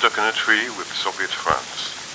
A Duck in a tree with Zoviet France.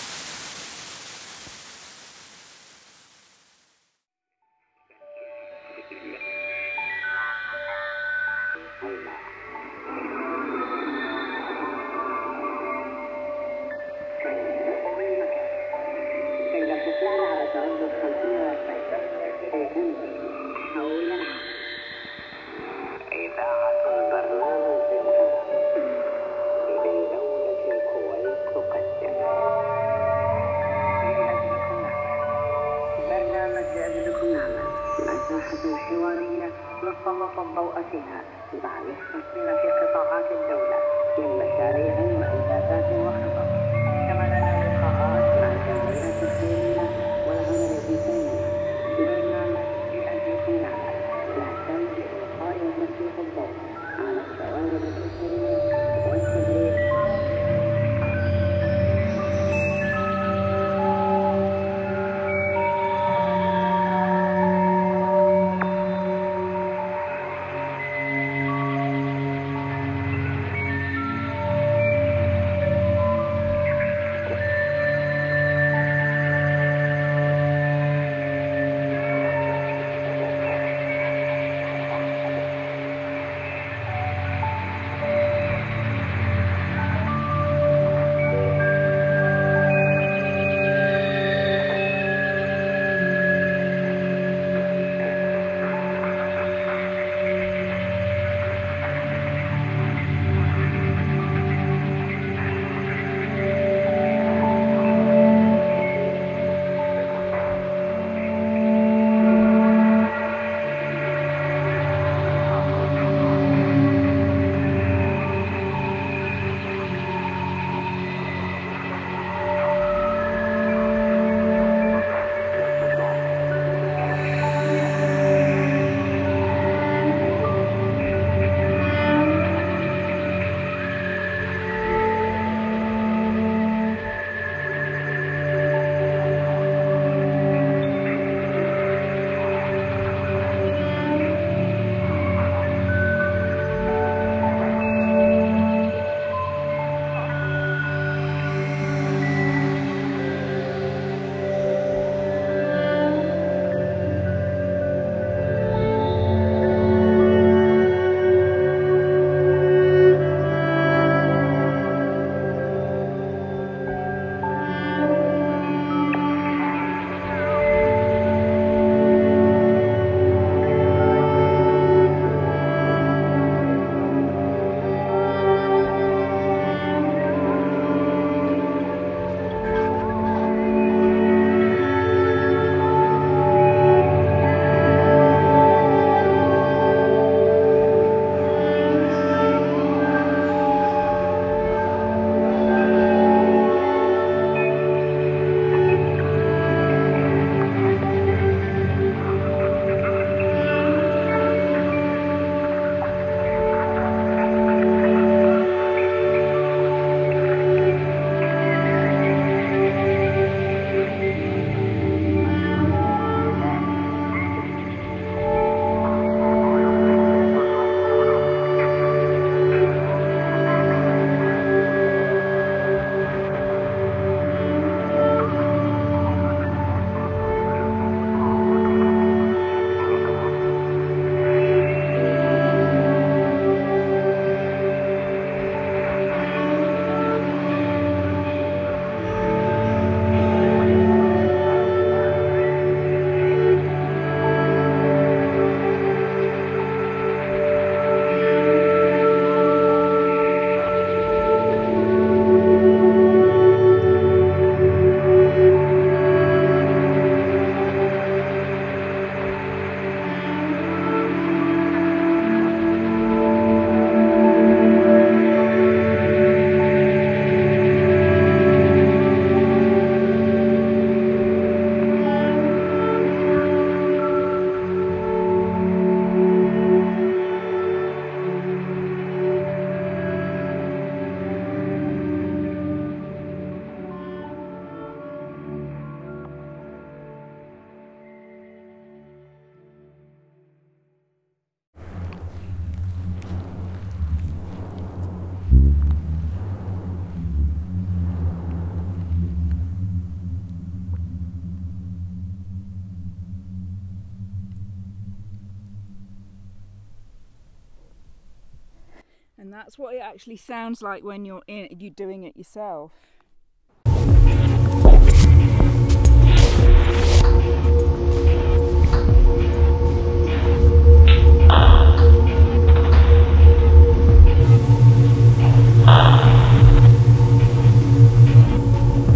That's what it actually sounds like when you're in you're doing it yourself.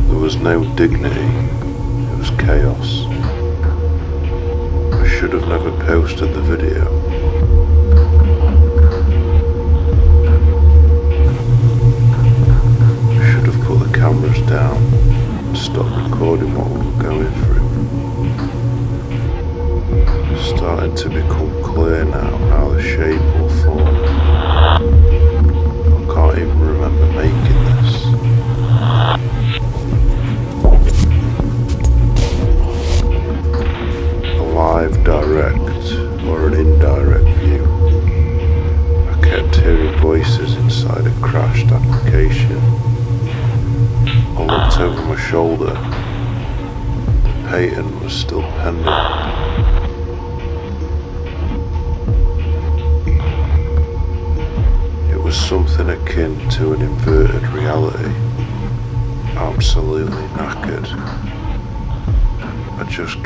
There was no dignity,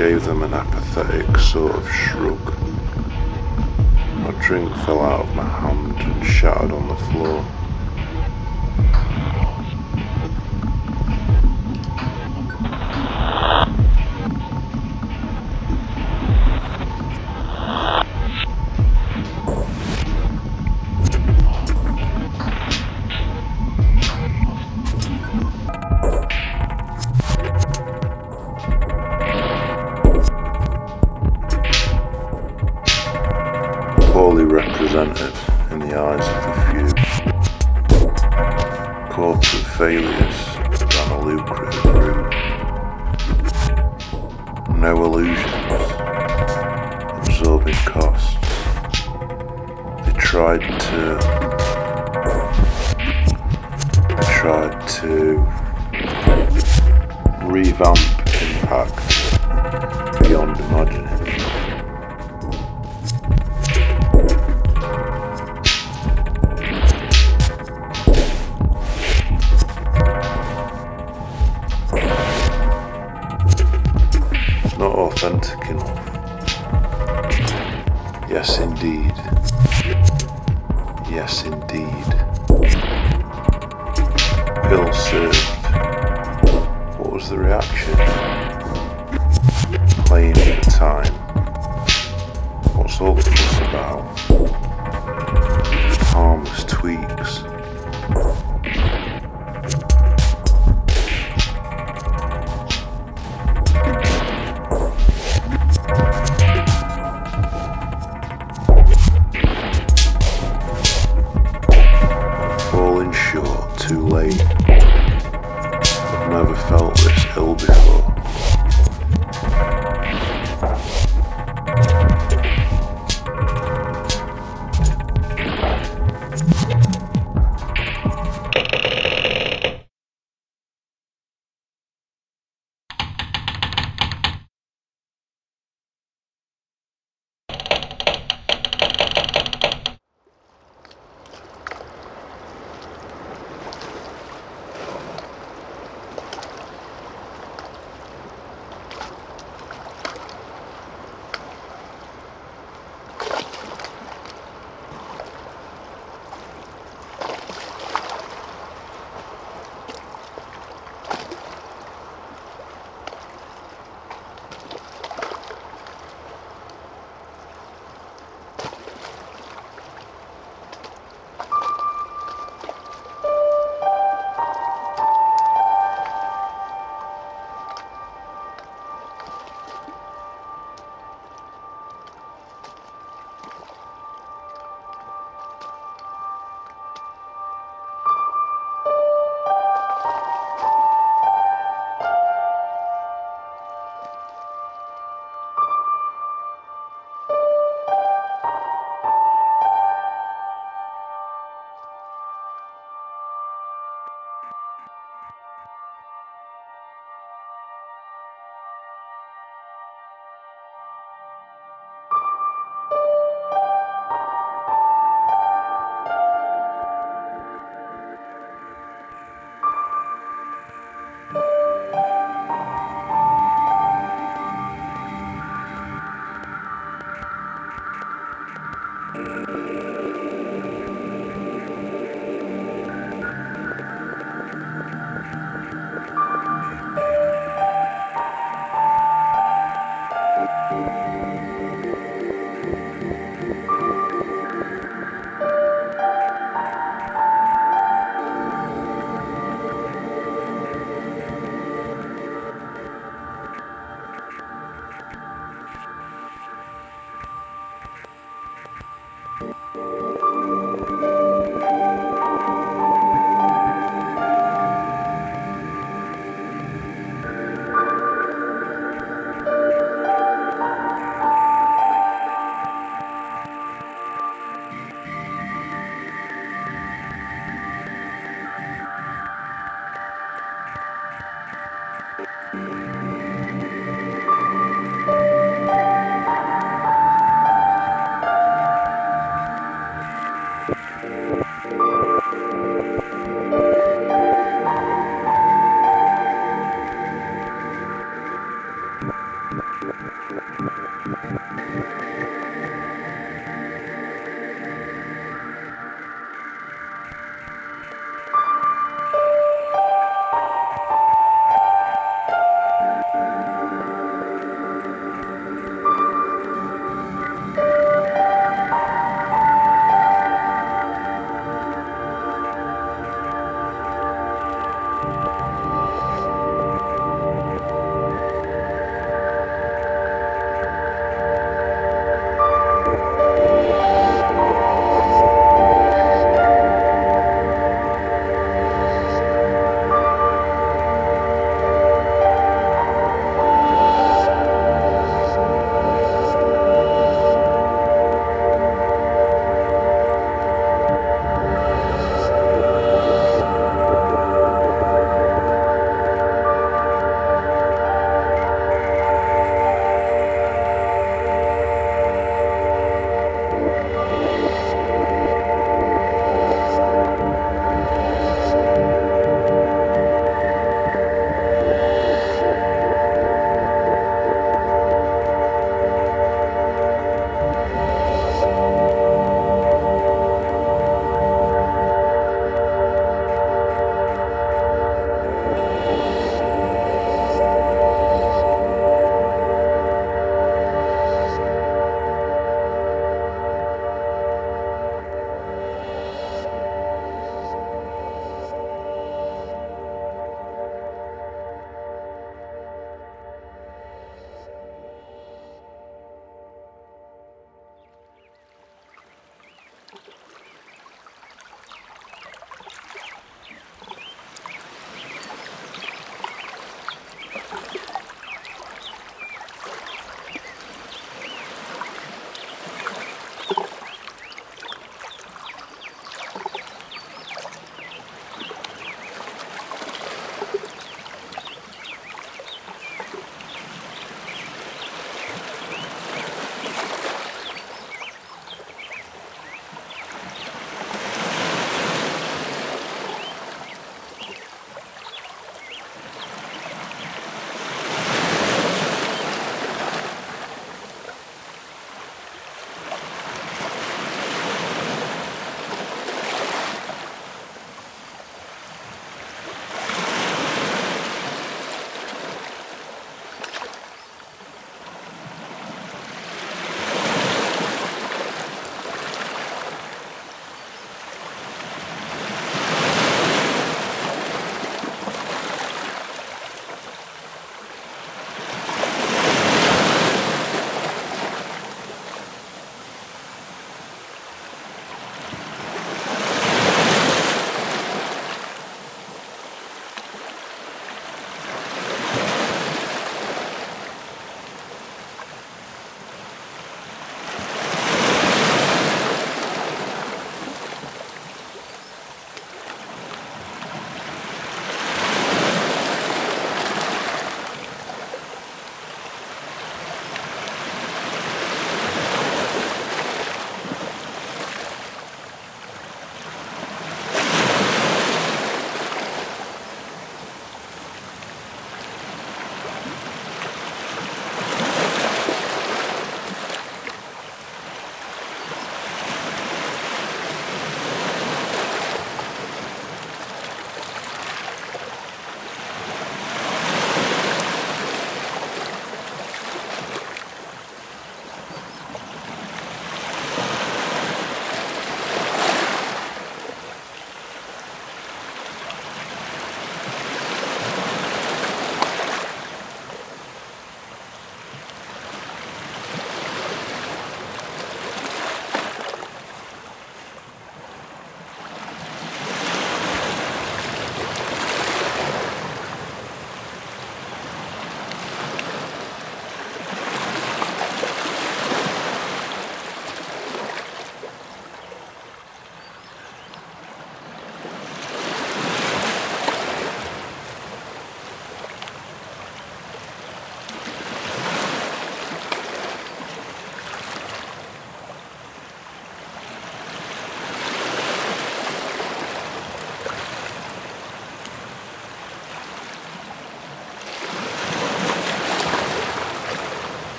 gave them an apathetic sort of shrug. My drink fell out of my hand and shattered on the floor. Poorly represented in the eyes of the few. Corporate failures down a lucrative route. No illusions, absorbing costs. They tried to. They tried to revamp impact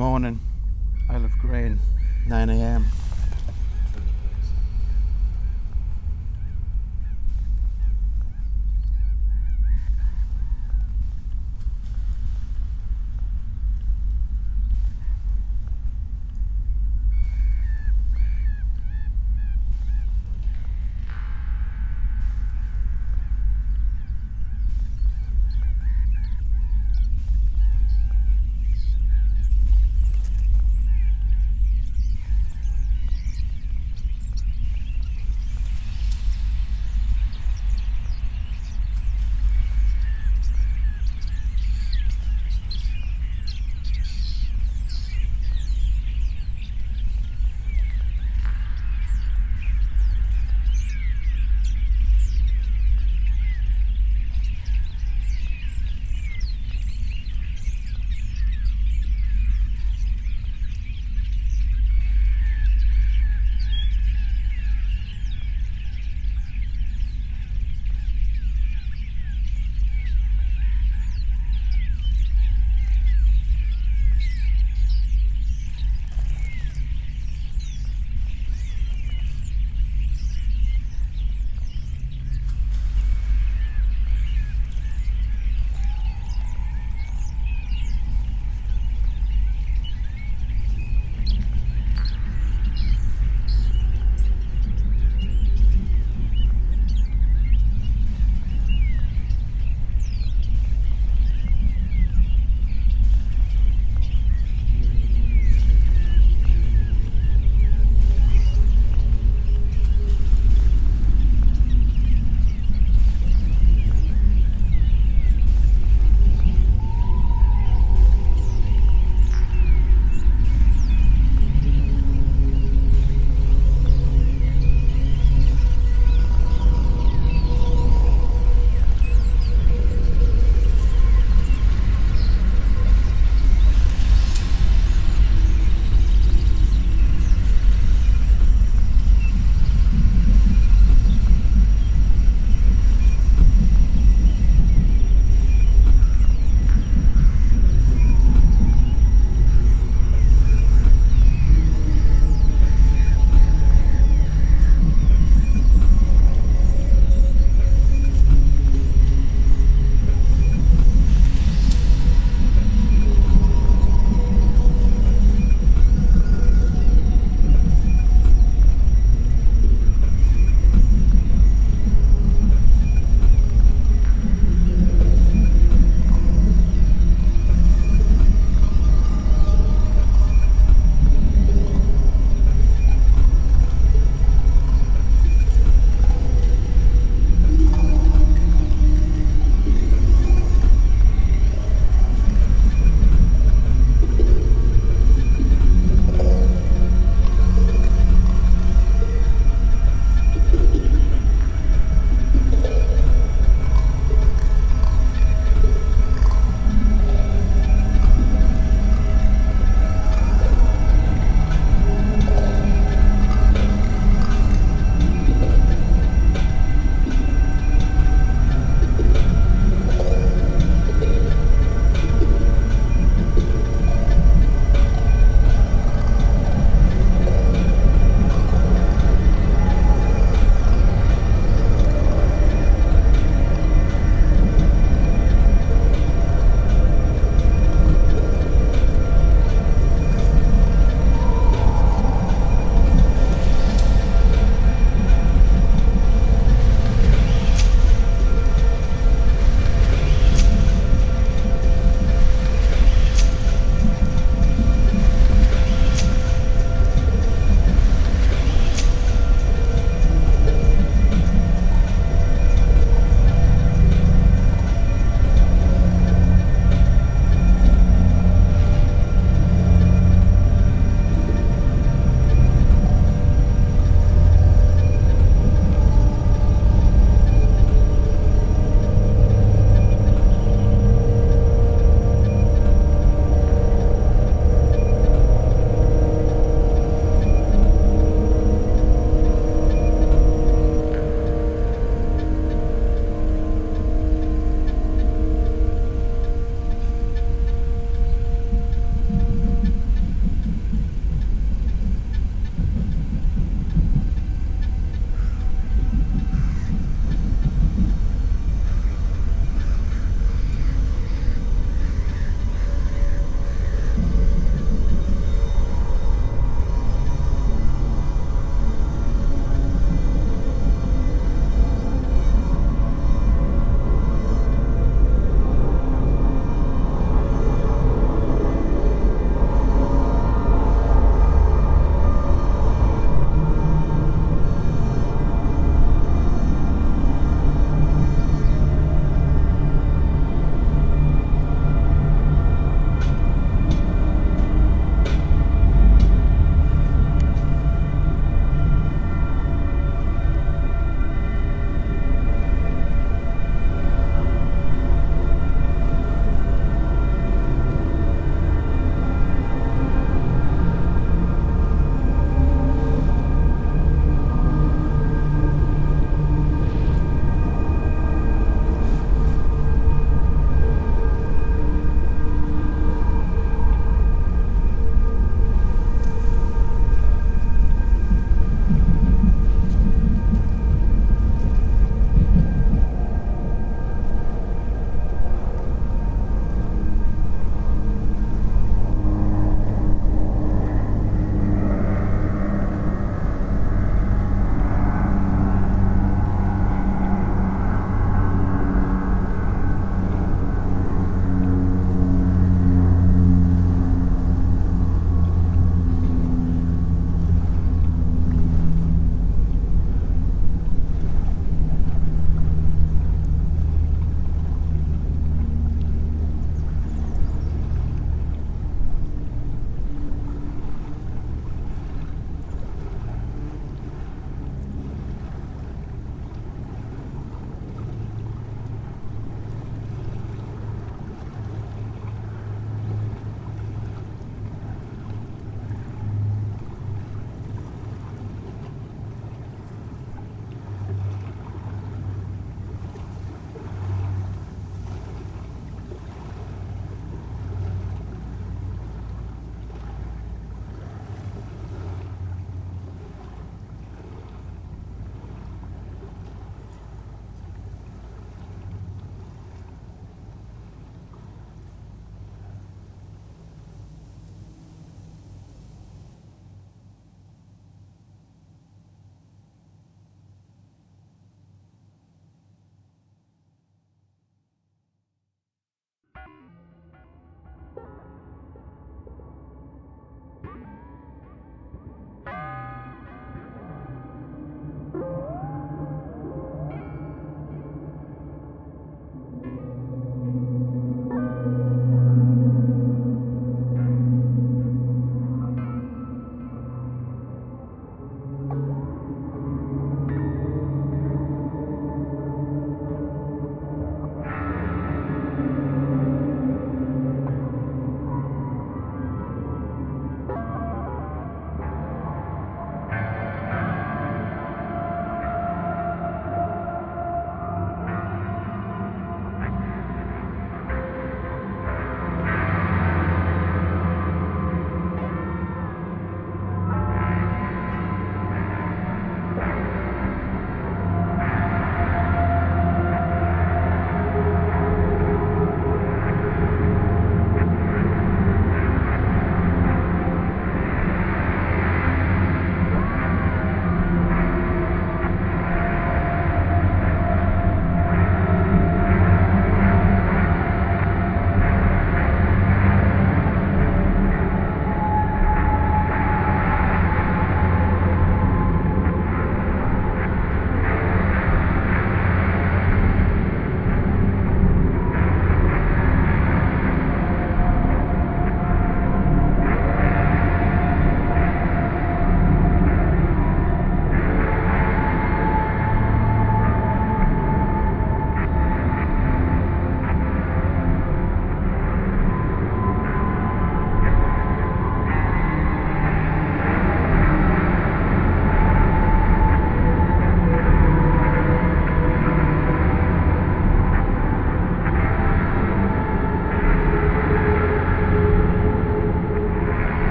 morning, Isle of Grain, 9am. You've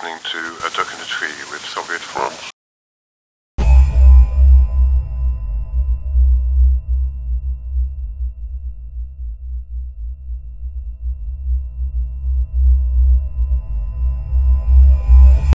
listening to